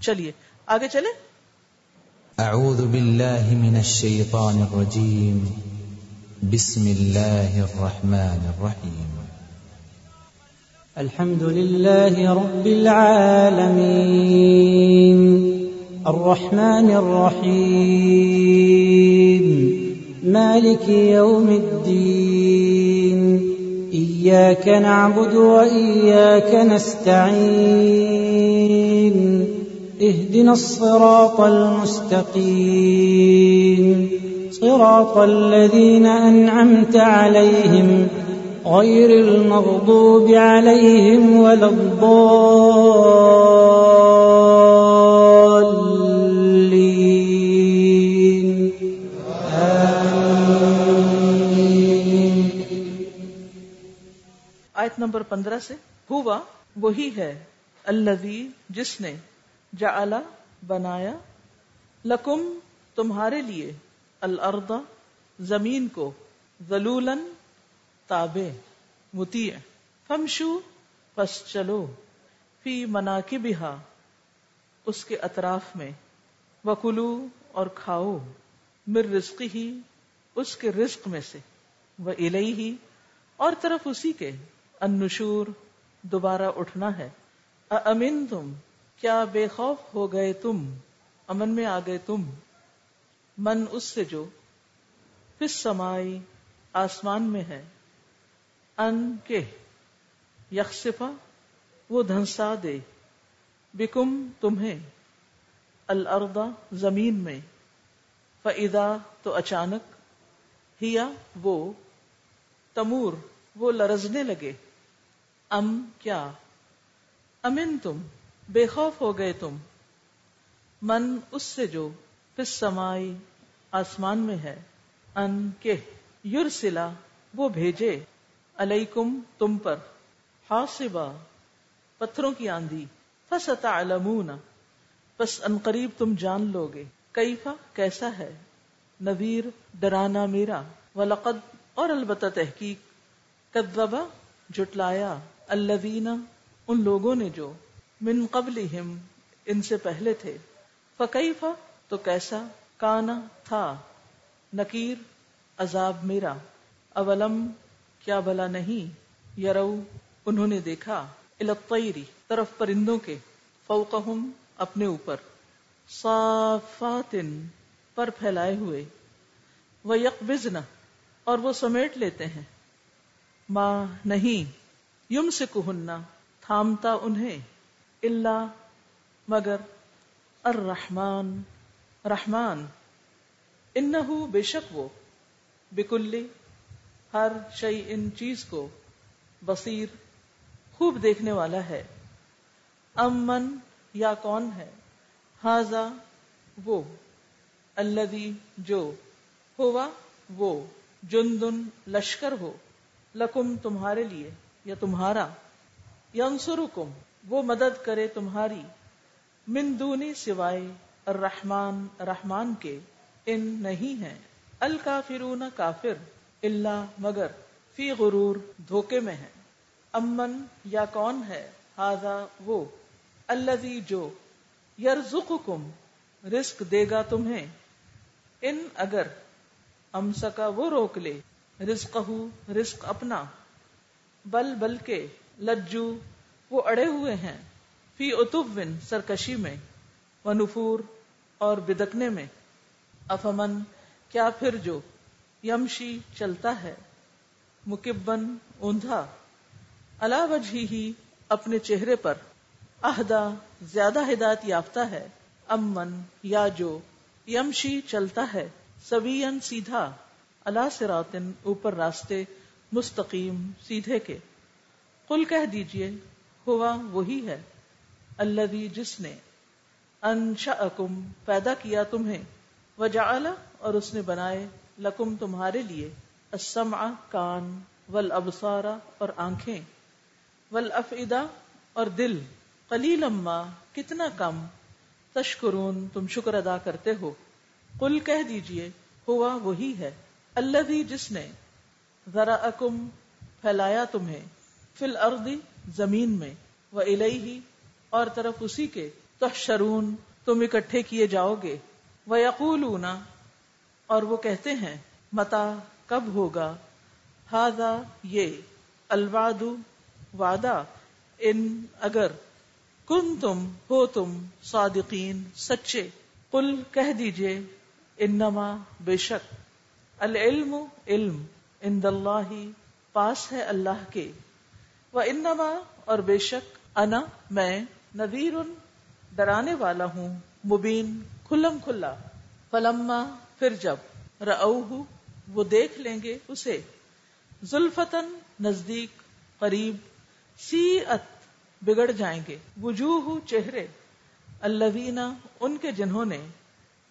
چلیے آگے چلے اعوذ باللہ من الشیطان الرجیم۔ بسم اللہ الرحمن الرحیم۔ الحمد لله رب العالمين الرحمن الرحيم مالك يوم الدين إياك نعبد وإياك نستعين اهدنا الصراط المستقيم. صراط الذين أنعمت عليهم غير المغضوب عليهم ولا الضالين. آمين آیت نمبر پندرہ سے، ہوا وہی ہے الذی، جس نے جعلا بنایا، لکم، تمہارے لیے، الارض، زمین کو، ذلولن، تابع، مطیع فمشو پس چلو، فی مناکبہا، اس کے اطراف میں، وکلو اور کھاؤ مر رزق ہی اس کے رزق میں سے وہ الہی ہی اور طرف اسی کے، النشور، دوبارہ اٹھنا ہے امن تم کیا بے خوف ہو گئے تم؟ امن میں آ گئے تم؟ من اس سے جو پس سمائی آسمان میں ہے، ان کے یکسفا وہ دھنسا دے۔ بکم تمہیں الارض زمین میں۔ فاذا تو اچانک ہیا وہ تمور، وہ لرزنے لگے۔ ام کیا؟ امن تم بے خوف ہو گئے تم۔ من اس سے جو پس سمائی آسمان میں ہے، ان کے یورسلا وہ بھیجے علیکم تم پر۔ حاصبا، پتھروں کی آندھی۔ فستعلمون، پس ان قریب تم جان لو گے کیفا کیسا ہے؟ نذیر ڈرانا میرا۔ ولقد، اور البتہ تحقیق، کذبا جٹلایا الذین، ان لوگوں نے جو من قبلہم، ان سے پہلے تھے۔ فکیفا تو کیسا؟ کانا، تھا۔ نکیر، عذاب میرا۔ اولم، کیا بلا نہیں؟ یرو، انہوں نے دیکھا۔ الطیری طرف پرندوں کے۔ فوقہم، اپنے اوپر۔ صافات پر پھیلائے ہوئے۔ وہ یکبزن اور وہ سمیٹ لیتے ہیں۔ ماں نہیں۔ یم سے تھامتا انہیں۔ اللہ مگر الرحمن، رحمان۔ انہو بے شک وہ، بکلی، ہر شعی ان چیز کو بصیر، خوب دیکھنے والا ہے۔ امن یا کون ہے؟ ہاضا وہ، الذی جو، ہوا وہ، جندن، لشکر ہو، لکم تمہارے لیے یا تمہارا۔ ینصرکم وہ مدد کرے تمہاری، من دونی سوائے الرحمن، رحمان کے، ان نہیں ہے الکافرون کافر اللہ مگر فی غرور دھوکے میں ہے امن یا کون ہے؟ ہاضا وہ، الذی جو یرزقکم، رزق دے گا تمہیں۔ ان اگر امسکا وہ روک لے رزق رزق اپنا، بل بل کے لجو وہ اڑے ہوئے ہیں۔ فی اتوبن سرکشی میں۔ و نفور، اور بدکنے میں۔ افمن، کیا پھر جو یمشی چلتا ہے۔ مکبن، اوندھا۔ اللہ وجہ ہی اپنے چہرے پر۔ اہدا، زیادہ ہدایت یافتہ ہے۔ امن، یا جو یمشی چلتا ہے۔ سوین سیدھا۔ اللہ سراتن اوپر راستے مستقیم، سیدھے کے۔ قل کہہ دیجیے ہوا وہی ہے اللہ جس نے انشاکم پیدا کیا تمہیں، وجعل اور اس نے بنائے لکم تمہارے لیے، السمع کان والابصار اور آنکھیں، والافئدہ اور دل قلیل اما کتنا کم تشکرون، تم شکر ادا کرتے ہو۔ قل کہہ دیجیے، ہوا وہی ہے اللہ جس نے ذرا اکم پھیلایا تمہیں فل اردی زمین میں وہ الہی اور طرف اسی کے تو شرون تم اکٹھے کیے جاؤ گے وہ یقول اور وہ کہتے ہیں، متا کب ہوگا؟ ہاضا یہ الواد وعدہ، ان اگر کن تم ہو تم صادقین، سچے کل کہہ دیجیے، انما، بے شک، العلم، علم ان اللہ پاس ہے اللہ کے۔ وہ انما اور بے شک انا، میں نذیر ڈرانے والا ہوں، مبین، کھلم کھلا۔ فلما، پھر جب رو وہ دیکھ لیں گے اسے۔ زلفتن نزدیک، قریب سی ات بگڑ جائیں گے۔ وجوہ چہرے۔ الوینا ان کے جنہوں نے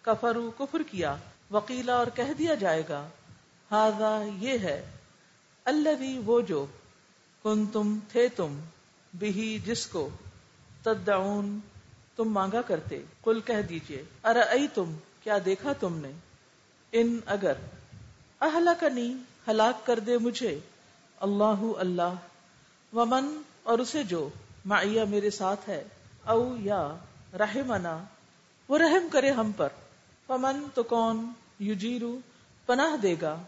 کفرو کفر کیا۔ وکیلا اور کہہ دیا جائے گا ہاضا یہ ہے۔ اللہ وہ جو کن تم تھے تم بھی جس کو تدعون تم مانگا کرتے کل کہہ دیجیے ارئی تم کیا دیکھا تم نے؟ ان اگر اہلا کنی ہلاک کر دے مجھے، اللہ اللہ، ومن اور اسے جو معیہ میرے ساتھ ہے، او یا رحمنا، وہ رحم کرے ہم پر، فمن تو کون یجیرو، پناہ دے گا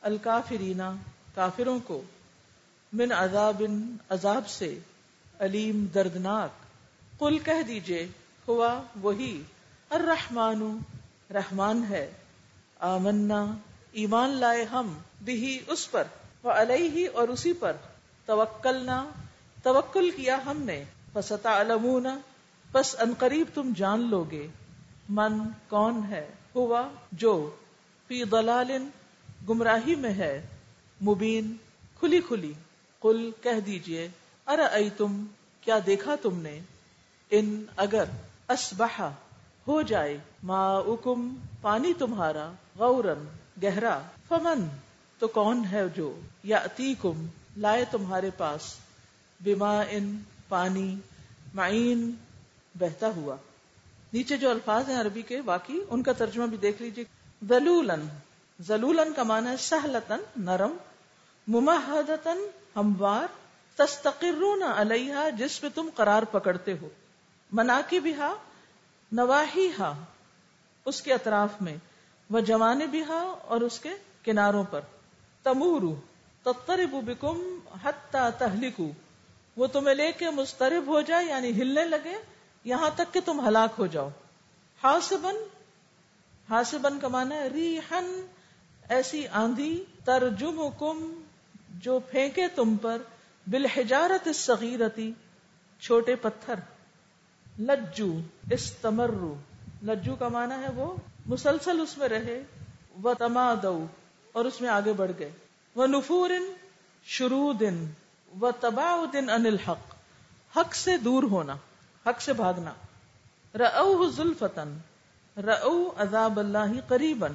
الکافرینا کافروں کو۔ من عذاب عذاب سے علیم، دردناک۔ قل کہہ دیجیے، ہوا وہی۔ الرحمن، رحمان ہے۔ آمنا، ایمان لائے ہم بھی اس پر۔ وہ علیہ اور اسی پر۔ توکلنا، توکل کیا ہم نے۔ فستا علمون بس انقریب تم جان لو گے من، کون ہے؟ ہوا، جو۔ فی دلال گمراہی میں ہے۔ مبین، کھلی کھلی۔ کل کہہ دیجیے ار تم کیا دیکھا تم نے؟ ان اگر اسبہ ہو جائے ما اکم پانی تمہارا غورن گہرا، فمن؟ تو کون ہے جو یا اتی کم لائے تمہارے پاس بیما ان پانی معین بہتا ہوا۔ نیچے جو الفاظ ہیں عربی کے، باقی ان کا ترجمہ بھی دیکھ لیجیے ذلولن ذلولن کا معنی ہے سہلتن نرم ممحدتن ہموار، تستقرون علیہ جس پہ تم قرار پکڑتے ہو۔ منا کی بھی ہا ہا اس کے اطراف میں وہ جوانے بھی ہا اور اس کے کناروں پر۔ تمورو تترب بکم حتی تہلکو۔ وہ تمہیں لے کے مسترب ہو جائے یعنی ہلنے لگے، یہاں تک کہ تم ہلاک ہو جاؤ۔ ہاسبن ہاسبن کا مانا ہے ریحن ایسی آندھی ترجم کم جو پھینکے تم پر بالحجارت الصغیرتی، چھوٹے پتھر، لجو، استمرو۔ لجو کا مانا ہے وہ مسلسل اس میں رہے وہ تمادو اور اس میں آگے بڑھ گئے۔ وہ نفور شروع دن وہ تباہ دن ان الحق۔ حق سے دور ہونا، حق سے بھاگنا۔ رو ذوالفتن رو عذاب اللہ قریبن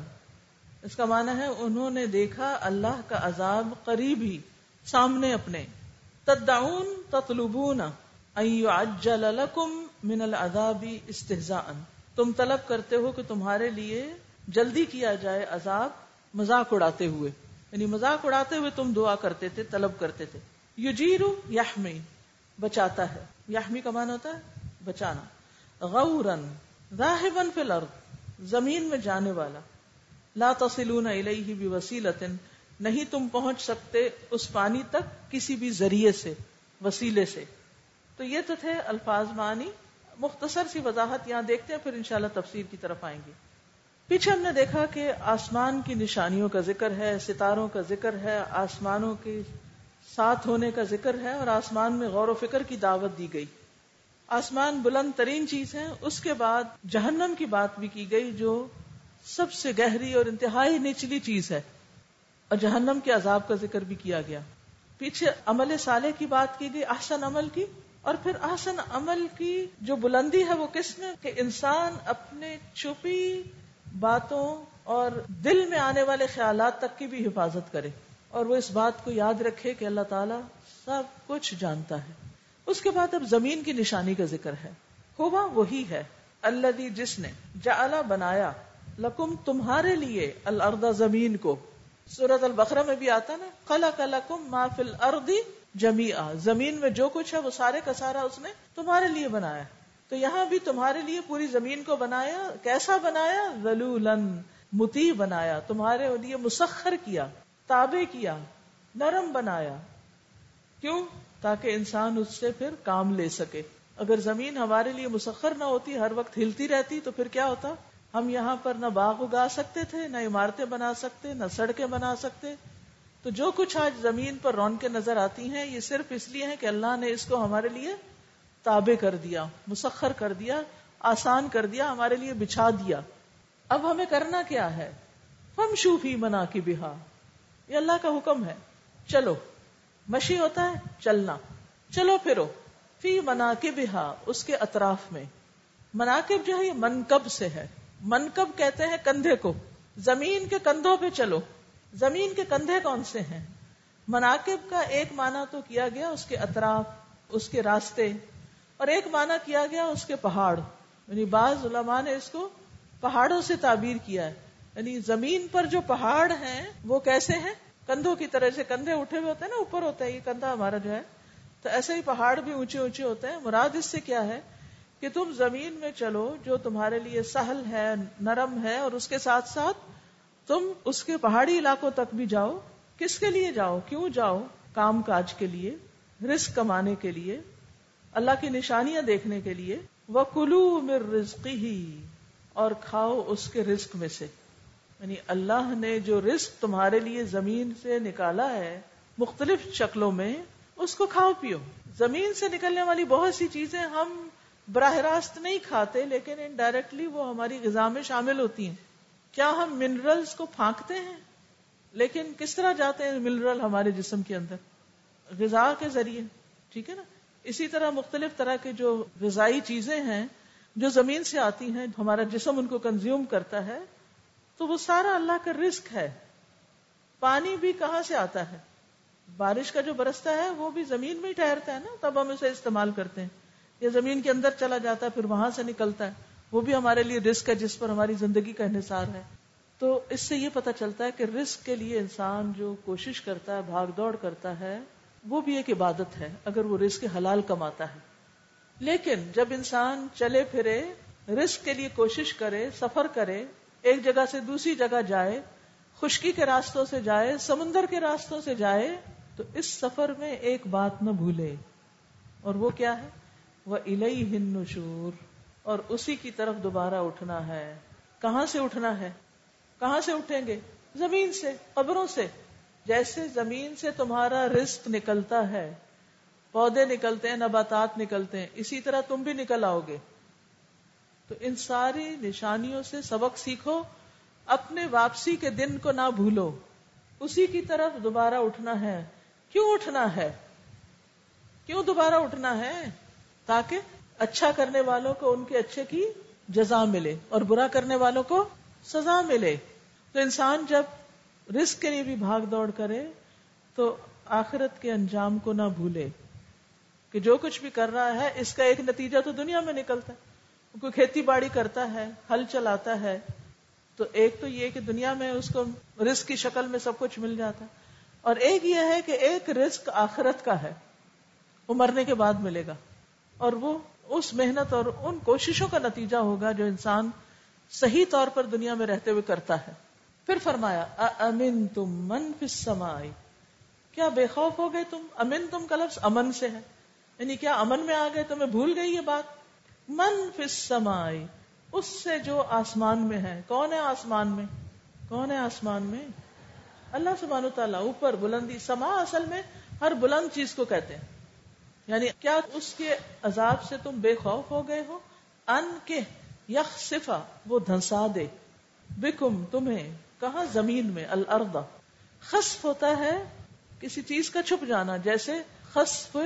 اس کا معنی ہے انہوں نے دیکھا اللہ کا عذاب قریب ہی، سامنے اپنے۔ تدعون تطلبون ان لکم من العذاب استحزاء تم طلب کرتے ہو کہ تمہارے لیے جلدی کیا جائے عذاب مذاق اڑاتے ہوئے۔ یعنی مذاق اڑاتے ہوئے تم دعا کرتے تھے، طلب کرتے تھے۔ یجیرو یحمی، بچاتا ہے۔ یحمی کا معنی ہوتا ہے بچانا۔ غورن راہبن فی الارض، زمین میں جانے والا۔ لا تصلون الیہ بوسیلۃ، نہیں تم پہنچ سکتے اس پانی تک کسی بھی ذریعے سے، وسیلے سے۔ تو یہ تو تھے الفاظ معنی، مختصر سی وضاحت یہاں دیکھتے ہیں، پھر انشاءاللہ تفسیر کی طرف آئیں گے۔ پیچھے ہم نے دیکھا کہ آسمان کی نشانیوں کا ذکر ہے، ستاروں کا ذکر ہے، آسمانوں کے ساتھ ہونے کا ذکر ہے اور آسمان میں غور و فکر کی دعوت دی گئی۔ آسمان بلند ترین چیز ہے، اس کے بعد جہنم کی بات بھی کی گئی جو سب سے گہری اور انتہائی نچلی چیز ہے۔ اور جہنم کے عذاب کا ذکر بھی کیا گیا۔ پیچھے عمل صالح کی بات کی گئی، احسن عمل کی۔ اور پھر احسن عمل کی جو بلندی ہے وہ کس میں؟ کہ انسان اپنے چھپی باتوں اور دل میں آنے والے خیالات تک کی بھی حفاظت کرے۔ اور وہ اس بات کو یاد رکھے کہ اللہ تعالیٰ سب کچھ جانتا ہے۔ اس کے بعد اب زمین کی نشانی کا ذکر ہے۔ ہوا وہی ہے۔ اللہ جس نے جا بنایا لکم تمہارے لیے الردا زمین کو۔ سورت البقرہ میں بھی آتا نا کلا کلا کم ما فل اردی جمی زمین میں جو کچھ ہے وہ سارے کا سارا اس نے تمہارے لیے بنایا۔ تو یہاں بھی تمہارے لیے پوری زمین کو بنایا، کیسا بنایا؟ ذلولن، متی بنایا، تمہارے لیے مسخر کیا، تابع کیا، نرم بنایا۔ کیوں؟ تاکہ انسان اس سے پھر کام لے سکے۔ اگر زمین ہمارے لیے مسخر نہ ہوتی، ہر وقت ہلتی رہتی، تو پھر کیا ہوتا؟ ہم یہاں پر نہ باغ اگا سکتے تھے، نہ عمارتیں بنا سکتے، نہ سڑکیں بنا سکتے۔ تو جو کچھ آج زمین پر رونقیں نظر آتی ہیں، یہ صرف اس لیے ہے کہ اللہ نے اس کو ہمارے لیے تابع کر دیا، مسخر کر دیا، آسان کر دیا، ہمارے لیے بچھا دیا۔ اب ہمیں کرنا کیا ہے؟ ہم شوفی منا کی بہا یہ اللہ کا حکم ہے۔ چلو، مشی ہوتا ہے، چلنا۔ چلو پھرو، فی منا کے بہا اس کے اطراف میں۔ مناقب جو ہے، یہ منکب سے ہے۔ منکب کہتے ہیں کندھے کو۔ زمین کے کندھوں پہ چلو۔ زمین کے کندھے کون سے ہیں؟ مناقب کا ایک معنی تو کیا گیا، اس کے اطراف، اس کے راستے، اور ایک معنی کیا گیا، اس کے پہاڑ۔ یعنی بعض علماء نے اس کو پہاڑوں سے تعبیر کیا ہے۔ یعنی زمین پر جو پہاڑ ہیں، وہ کیسے ہیں؟ کندھوں کی طرح سے کندھے اٹھے ہوئے ہوتے ہیں نا، اوپر ہوتا ہے یہ کندھا ہمارا جو ہے، تو ایسے ہی پہاڑ بھی اونچے اونچے ہوتے ہیں۔ مراد اس سے کیا ہے؟ کہ تم زمین میں چلو جو تمہارے لیے سہل ہے، نرم ہے، اور اس کے ساتھ ساتھ تم اس کے پہاڑی علاقوں تک بھی جاؤ۔ کس کے لیے جاؤ؟ کیوں جاؤ؟ کام کاج کے لیے رسک کمانے کے لیے، اللہ کی نشانیاں دیکھنے کے لیے۔ وہ کلو مر رزقی ہی اور کھاؤ اس کے رزق میں سے۔ یعنی اللہ نے جو رزق تمہارے لیے زمین سے نکالا ہے، مختلف شکلوں میں، اس کو کھاؤ، پیو۔ زمین سے نکلنے والی بہت سی چیزیں ہم براہ راست نہیں کھاتے، لیکن انڈائریکٹلی وہ ہماری غذا میں شامل ہوتی ہیں۔ کیا ہم منرلز کو پھانکتے ہیں؟ لیکن کس طرح جاتے ہیں منرل ہمارے جسم کے اندر؟ غذا کے ذریعے، ٹھیک ہے نا؟ اسی طرح مختلف طرح کے جو غذائی چیزیں ہیں، جو زمین سے آتی ہیں، ہمارا جسم ان کو کنزیوم کرتا ہے، تو وہ سارا اللہ کا رسک ہے۔ پانی بھی کہاں سے آتا ہے؟ بارش کا جو برستا ہے، وہ بھی زمین میں ہی ٹھہرتا ہے نا؟ تب ہم اسے استعمال کرتے ہیں۔ یا زمین کے اندر چلا جاتا ہے، پھر وہاں سے نکلتا ہے۔ وہ بھی ہمارے لیے رسک ہے جس پر ہماری زندگی کا انحصار ہے۔ تو اس سے یہ پتا چلتا ہے کہ رسک کے لیے انسان جو کوشش کرتا ہے، بھاگ دوڑ کرتا ہے، وہ بھی ایک عبادت ہے، اگر وہ رسک حلال کماتا ہے۔ لیکن جب انسان چلے پھرے رسک کے لیے کوشش کرے، سفر کرے، ایک جگہ سے دوسری جگہ جائے، خشکی کے راستوں سے جائے، سمندر کے راستوں سے جائے، تو اس سفر میں ایک بات نہ بھولے۔ اور وہ کیا ہے؟ وہ الہی ہنشور اور اسی کی طرف دوبارہ اٹھنا ہے۔ کہاں سے اٹھنا ہے؟ کہاں سے اٹھیں گے؟ زمین سے، قبروں سے۔ جیسے زمین سے تمہارا رزق نکلتا ہے، پودے نکلتے ہیں، نباتات نکلتے ہیں، اسی طرح تم بھی نکل آؤ گے۔ تو ان ساری نشانیوں سے سبق سیکھو۔ اپنے واپسی کے دن کو نہ بھولو۔ اسی کی طرف دوبارہ اٹھنا ہے۔ کیوں اٹھنا ہے؟ کیوں دوبارہ اٹھنا ہے؟ تاکہ اچھا کرنے والوں کو ان کے اچھے کی جزا ملے اور برا کرنے والوں کو سزا ملے۔ تو انسان جب رسک کے لیے بھی بھاگ دوڑ کرے، تو آخرت کے انجام کو نہ بھولے کہ جو کچھ بھی کر رہا ہے، اس کا ایک نتیجہ تو دنیا میں نکلتا ہے۔ کوئی کھیتی باڑی کرتا ہے ہل چلاتا ہے، تو ایک تو یہ کہ دنیا میں اس کو رسک کی شکل میں سب کچھ مل جاتا ہے۔ اور ایک یہ ہے کہ ایک رسک آخرت کا ہے، وہ مرنے کے بعد ملے گا۔ اور وہ اس محنت اور ان کوششوں کا نتیجہ ہوگا جو انسان صحیح طور پر دنیا میں رہتے ہوئے کرتا ہے۔ پھر فرمایا امن تم من فسمائی کیا بے خوف ہو گئے تم؟ امن تم کا لفظ امن سے ہے۔ یعنی کیا امن میں آ گئے تمہیں بھول گئی یہ بات؟ من فسمائی اس سے جو آسمان میں ہے۔ کون ہے آسمان میں؟ کون ہے آسمان میں؟ اللہ سبحانہ تعالیٰ اوپر بلندی سما اصل میں ہر بلند چیز کو کہتے ہیں۔ یعنی کیا اس کے عذاب سے تم بے خوف ہو گئے ہو؟ ان کے یخ صفا وہ دھنسا دے۔ بکم، تمہیں، کہاں زمین میں؟ الردا خصف ہوتا ہے کسی چیز کا چھپ جانا، جیسے خصف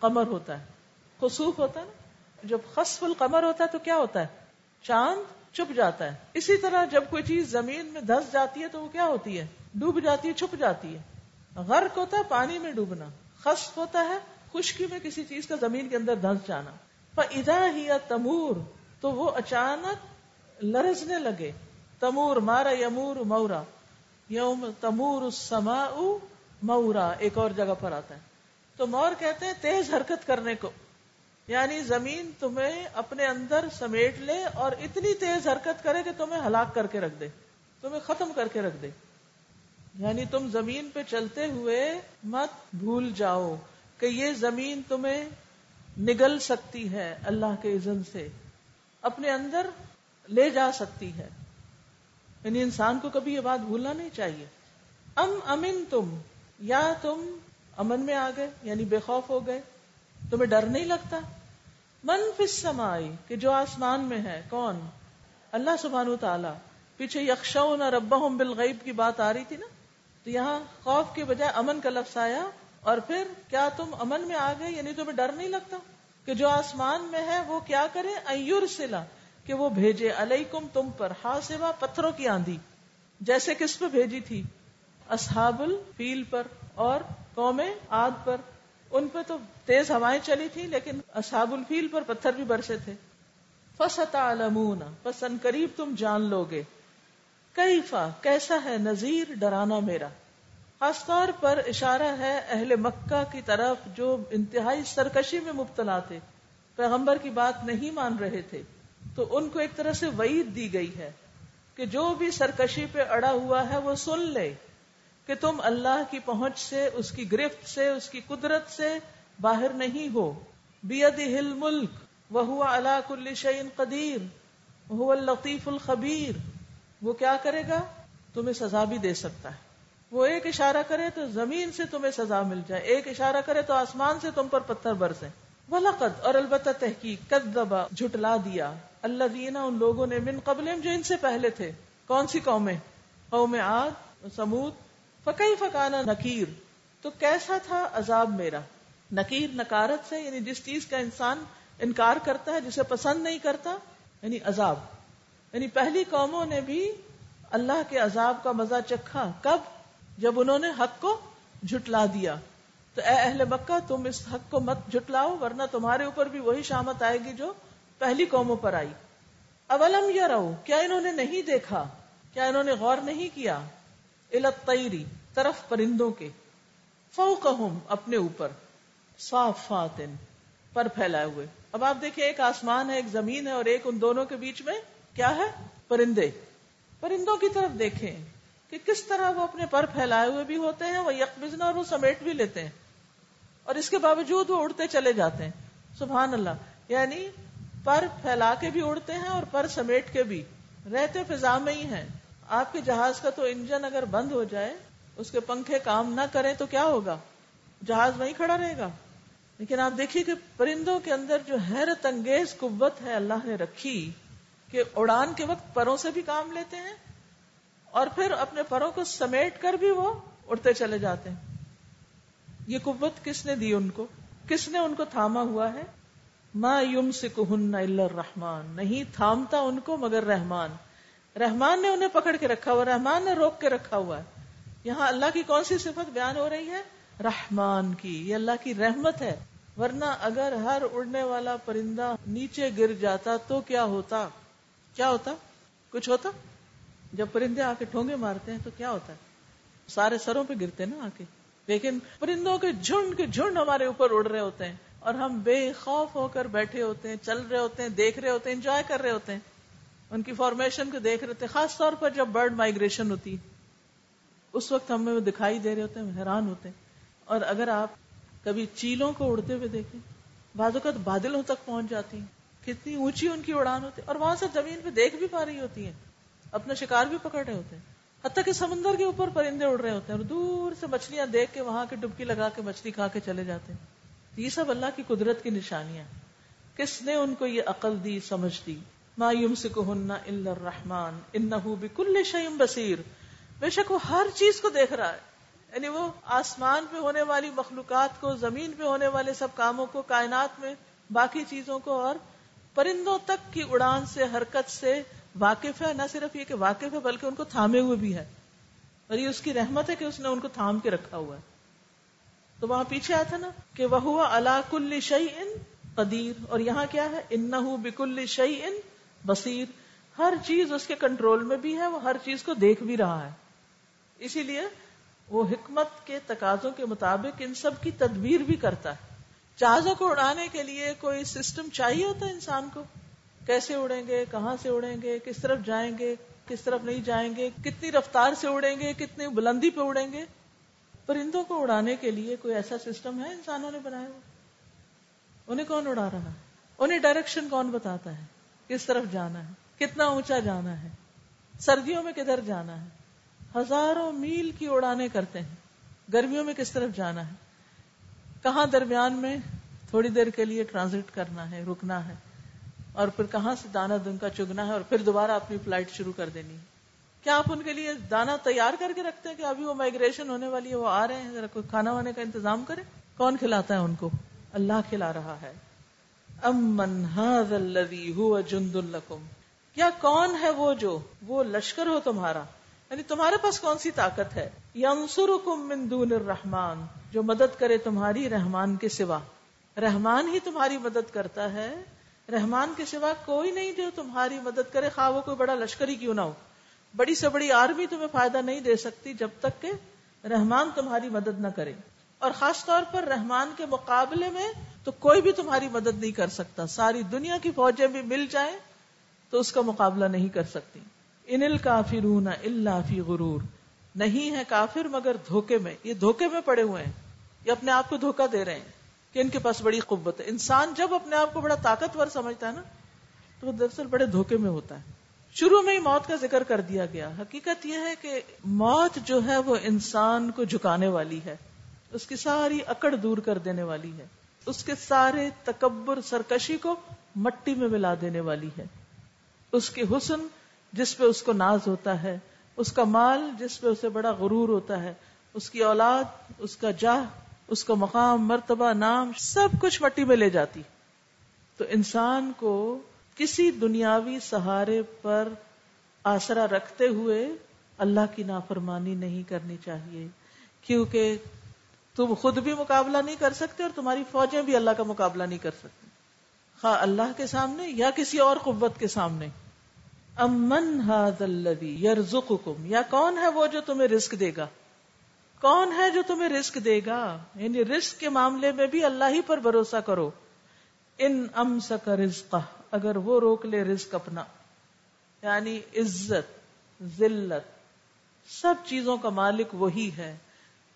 قمر ہوتا ہے۔ خصوف ہوتا ہے نا؟ جب خصف القمر ہوتا ہے تو کیا ہوتا ہے؟ چاند چھپ جاتا ہے۔ اسی طرح جب کوئی چیز زمین میں دھس جاتی ہے تو وہ کیا ہوتی ہے؟ ڈوب جاتی ہے، چھپ جاتی ہے۔ غرق ہوتا ہے، پانی میں ڈوبنا۔ خصف ہوتا ہے خشکی میں کسی چیز کا زمین کے اندر دھنس جانا؟ ادا ہی تمور، تو وہ اچانک لرزنے لگے۔ تمور مارا یمور مورا۔ یوم تمور سما مورا۔ ایک اور جگہ پر آتا ہے۔ تو مور کہتے ہیں تیز حرکت کرنے کو۔ یعنی زمین تمہیں اپنے اندر سمیٹ لے اور اتنی تیز حرکت کرے کہ تمہیں ہلاک کر کے رکھ دے۔ تمہیں ختم کر کے رکھ دے۔ یعنی تم زمین پہ چلتے ہوئے مت بھول جاؤ۔ کہ یہ زمین تمہیں نگل سکتی ہے اللہ کے عزن سے، اپنے اندر لے جا سکتی ہے۔ یعنی انسان کو کبھی یہ بات بھولنا نہیں چاہیے۔ ام امن تم، یا تم امن میں آ گئے یعنی بے خوف ہو گئے، تمہیں ڈر نہیں لگتا؟ من فس سمائی کہ جو آسمان میں ہے، کون؟ اللہ سبحان تعالی پیچھے یکشون اور ابا بالغیب کی بات آ رہی تھی نا؟ تو یہاں خوف کے بجائے امن کا لفظ آیا۔ اور پھر کیا تم امن میں آ گئے؟ یعنی تمہیں ڈر نہیں لگتا کہ جو آسمان میں ہے وہ کیا کرے؟ ایور سلا کہ وہ بھیجے علیکم تم پر ہا پتھروں کی آندھی، جیسے کس پہ بھیجی تھی؟ اصحاب الفیل پر اور قوم آد پر۔ ان پہ تو تیز ہوائیں چلی تھی لیکن اصحاب الفیل پر پتھر بھی برسے تھے۔ فستا پسند قریب تم جان لو گے کئی فا کیسا ہے نذیر؟ ڈرانا میرا۔ خاص طور پر اشارہ ہے اہل مکہ کی طرف جو انتہائی سرکشی میں مبتلا تھے، پیغمبر کی بات نہیں مان رہے تھے، تو ان کو ایک طرح سے وعید دی گئی ہے کہ جو بھی سرکشی پہ اڑا ہوا ہے وہ سن لے کہ تم اللہ کی پہنچ سے، اس کی گرفت سے، اس کی قدرت سے باہر نہیں ہو۔ بید ہل ملک وہ اللہ کل شعین قدیر وہ الطیف الخبیر وہ کیا کرے گا؟ تمہیں سزا بھی دے سکتا ہے۔ وہ ایک اشارہ کرے تو زمین سے تمہیں سزا مل جائے، ایک اشارہ کرے تو آسمان سے تم پر پتھر برسے ولقد، اور البتہ تحقیق دبا جھٹلا دیا۔ اللہ دینا ان لوگوں نے من قبل جو ان سے پہلے تھے۔ کون سی قومیں؟ قوم آگ سمود فکئی فکانا نکیر تو کیسا تھا عذاب میرا؟ نکیر، نکارت سے یعنی جس چیز کا انسان انکار کرتا ہے، جسے پسند نہیں کرتا یعنی عذاب۔ یعنی پہلی قوموں نے بھی اللہ کے عذاب کا مزہ چکھا۔ کب؟ جب انہوں نے حق کو جھٹلا دیا تو اے اہل مکہ، تم اس حق کو مت جھٹلاؤ، ورنہ تمہارے اوپر بھی وہی شامت آئے گی جو پہلی قوموں پر آئی۔ اولم یا رہو کیا انہوں نے نہیں دیکھا؟ کیا انہوں نے غور نہیں کیا؟ الطری طرف پرندوں کے۔ فوقہم، اپنے اوپر۔ صاف فاتن پر پھیلائے ہوئے۔ اب آپ دیکھیں، ایک آسمان ہے، ایک زمین ہے، اور ایک ان دونوں کے بیچ میں کیا ہے؟ پرندے۔ پرندوں کی طرف دیکھیں۔ کہ کس طرح وہ اپنے پر پھیلائے ہوئے بھی ہوتے ہیں، وہ یکبزنا اور وہ سمیٹ بھی لیتے ہیں۔ اور اس کے باوجود وہ اڑتے چلے جاتے ہیں۔ سبحان اللہ۔ یعنی پر پھیلا کے بھی اڑتے ہیں اور پر سمیٹ کے بھی۔ رہتے فضا میں ہی ہیں۔ آپ کے جہاز کا تو انجن اگر بند ہو جائے، اس کے پنکھے کام نہ کریں تو کیا ہوگا؟ جہاز وہیں کھڑا رہے گا۔ لیکن آپ دیکھیے کہ پرندوں کے اندر جو حیرت انگیز قوت ہے اللہ نے رکھی کہ اڑان کے وقت پروں سے بھی کام لیتے ہیں اور پھر اپنے پروں کو سمیٹ کر بھی وہ اڑتے چلے جاتے ہیں۔ یہ قوت کس نے دی ان کو؟ کس نے ان کو تھاما ہوا ہے؟ ما یم سے رحمان نہیں تھامتا ان کو مگر رحمان۔ رحمان نے انہیں پکڑ کے رکھا ہوا، رحمان نے روک کے رکھا ہوا ہے۔ یہاں اللہ کی کون سی صفت بیان ہو رہی ہے؟ رحمان کی۔ یہ اللہ کی رحمت ہے۔ ورنہ اگر ہر اڑنے والا پرندہ نیچے گر جاتا تو کیا ہوتا؟ کیا ہوتا؟ کچھ ہوتا؟ جب پرندے آ کے ٹھونگے مارتے ہیں تو کیا ہوتا ہے؟ سارے سروں پہ گرتے نا آ کے لیکن پرندوں کے جھنڈ کے جھنڈ ہمارے اوپر اڑ رہے ہوتے ہیں اور ہم بے خوف ہو کر بیٹھے ہوتے ہیں، چل رہے ہوتے ہیں، دیکھ رہے ہوتے ہیں، انجوائے کر رہے ہوتے ہیں۔ ان کی فارمیشن کو دیکھ رہے تھے خاص طور پر جب برڈ مائگریشن ہوتی ہے، اس وقت ہمیں وہ دکھائی دے رہے ہوتے ہیں حیران ہوتے ہیں۔ اور اگر آپ کبھی چیلوں کو اڑتے ہوئے دیکھیں، بعض اوقات بادلوں تک پہنچ جاتی ہیں۔ کتنی اونچی ان کی اڑان ہوتی ہے اور وہاں سے زمین پہ دیکھ بھی پا رہی ہوتی ہیں۔ اپنا شکار بھی پکڑ رہے ہوتے ہیں۔ حتیٰ کہ سمندر کے اوپر پرندے اڑ رہے ہوتے ہیں اور دور سے مچھلیاں دیکھ کے وہاں کی ڈبکی لگا کے مچھلی کھا کے چلے جاتے ہیں۔ یہ سب اللہ کی قدرت کی نشانیاں کس نے ان کو یہ عقل دی، سمجھ دی؟ ما يمسكهن الا الرحمن۔ انه بكل شيء بصير۔ بے شک وہ ہر چیز کو دیکھ رہا ہے۔ یعنی وہ آسمان پہ ہونے والی مخلوقات کو، زمین پہ ہونے والے سب کاموں کو، کائنات میں باقی چیزوں کو اور پرندوں تک کی اڑان سے، حرکت سے واقف ہے، نہ صرف یہ کہ واقف ہے، بلکہ ان کو تھامے ہوئے بھی ہے۔ اور یہ اس کی رحمت ہے کہ اس نے ان کو تھام کے رکھا ہوا ہے۔ تو وہاں پیچھے آیا تھا نا کہ وہ اللہ کل شعی ان قدیر۔ اور یہاں کیا ہے؟ ان بکل شعی ان بصیر۔ ہر چیز اس کے کنٹرول میں بھی ہے، وہ ہر چیز کو دیکھ بھی رہا ہے۔ اسی لیے وہ حکمت کے تقاضوں کے مطابق ان سب کی تدبیر بھی کرتا ہے۔ جہازوں کو اڑانے کے لیے کوئی سسٹم چاہیے ہوتا ہے انسان کو؟ کیسے اڑیں گے، کہاں سے اڑیں گے، کس طرف جائیں گے، کس طرف نہیں جائیں گے، کتنی رفتار سے اڑیں گے، کتنی بلندی پہ اڑیں گے؟ پرندوں کو اڑانے کے لیے کوئی ایسا سسٹم ہے انسانوں نے بنایا ہوا؟ انہیں کون اڑا رہا ہے؟ انہیں ڈائریکشن کون بتاتا ہے؟ کس طرف جانا ہے؟ کتنا اونچا جانا ہے؟ سردیوں میں کدھر جانا ہے؟ ہزاروں میل کی اڑانے کرتے ہیں۔ گرمیوں میں کس طرف جانا ہے؟ کہاں درمیان میں تھوڑی دیر کے لیے ٹرانزٹ کرنا ہے، رکنا ہے؟ اور پھر کہاں سے دانا دن کا چگنا ہے اور پھر دوبارہ اپنی فلائٹ شروع کر دینی ہے؟ کیا آپ ان کے لیے دانا تیار کر کے رکھتے ہیں کہ ابھی وہ مائگریشن ہونے والی ہے، وہ آ رہے ہیں؟ ذرا کوئی کھانا وانے کا انتظام کرے کون کھلاتا ہے ان کو؟ اللہ کھلا رہا ہے۔ امن جند القم کیا کون ہے وہ جو، وہ لشکر ہو تمہارا۔ یعنی تمہارے پاس کون سی طاقت ہے؟ ینصرکم من دون الرحمان جو مدد کرے تمہاری رحمان کے سوا۔ رحمان ہی تمہاری مدد کرتا ہے رحمان کے سوا کوئی نہیں جو تمہاری مدد کرے، خواہ وہ کوئی بڑا لشکر ہی کیوں نہ ہو۔ بڑی سے بڑی آرمی تمہیں فائدہ نہیں دے سکتی جب تک کہ رحمان تمہاری مدد نہ کرے۔ اور خاص طور پر رحمان کے مقابلے میں تو کوئی بھی تمہاری مدد نہیں کر سکتا۔ ساری دنیا کی فوجیں بھی مل جائیں تو اس کا مقابلہ نہیں کر سکتی۔ ان الکافرون اللہ فی غرور۔ نہیں ہے کافر مگر دھوکے میں۔ یہ دھوکے میں پڑے ہوئے ہیں۔ یہ اپنے آپ کو دھوکا دے رہے ہیں۔ کہ ان کے پاس بڑی قوت ہے۔ انسان جب اپنے آپ کو بڑا طاقتور سمجھتا ہے نا، تو وہ دراصل بڑے دھوکے میں ہوتا ہے۔ شروع میں ہی موت کا ذکر کر دیا گیا۔ حقیقت یہ ہے کہ موت جو ہے وہ انسان کو جھکانے والی ہے۔ اس کی ساری اکڑ دور کر دینے والی ہے۔ اس کے سارے تکبر، سرکشی کو مٹی میں ملا دینے والی ہے۔ اس کے حسن جس پہ اس کو ناز ہوتا ہے، اس کا مال جس پہ اسے بڑا غرور ہوتا ہے، اس کی اولاد، اس کا جاہ اس کا مقام، مرتبہ، نام، سب کچھ مٹی میں لے جاتی۔ تو انسان کو کسی دنیاوی سہارے پر آسرا رکھتے ہوئے اللہ کی نافرمانی نہیں کرنی چاہیے۔ کیونکہ تم خود بھی مقابلہ نہیں کر سکتے اور تمہاری فوجیں بھی اللہ کا مقابلہ نہیں کر سکتی۔ خواہ اللہ کے سامنے یا کسی اور قوت کے سامنے۔ امن ہاد یا کون ہے وہ جو تمہیں رزق دے گا؟ کون ہے جو تمہیں رسک دے گا؟ یعنی رسک کے معاملے میں بھی اللہ ہی پر بھروسہ کرو۔ ان ام سک اگر وہ روک لے رزق اپنا۔ یعنی عزت، ذلت، سب چیزوں کا مالک وہی ہے۔